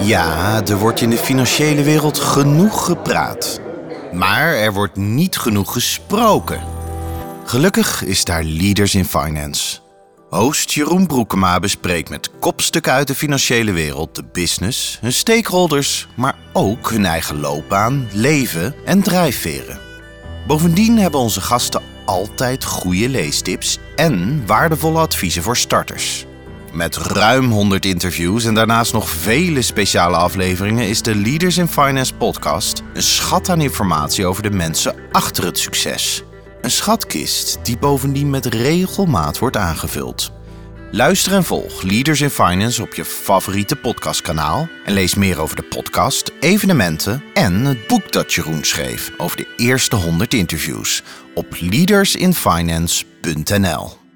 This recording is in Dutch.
Ja, er wordt in de financiële wereld genoeg gepraat. Maar er wordt niet genoeg gesproken. Gelukkig is daar Leaders in Finance. Host Jeroen Broekema bespreekt met kopstukken uit de financiële wereld de business, hun stakeholders, maar ook hun eigen loopbaan, leven en drijfveren. Bovendien hebben onze gasten altijd goede leestips en waardevolle adviezen voor starters. Met ruim 100 interviews en daarnaast nog vele speciale afleveringen is de Leaders in Finance podcast een schat aan informatie over de mensen achter het succes. Een schatkist die bovendien met regelmaat wordt aangevuld. Luister en volg Leaders in Finance op je favoriete podcastkanaal en lees meer over de podcast, evenementen en het boek dat Jeroen schreef over de eerste 100 interviews op leadersinfinance.nl.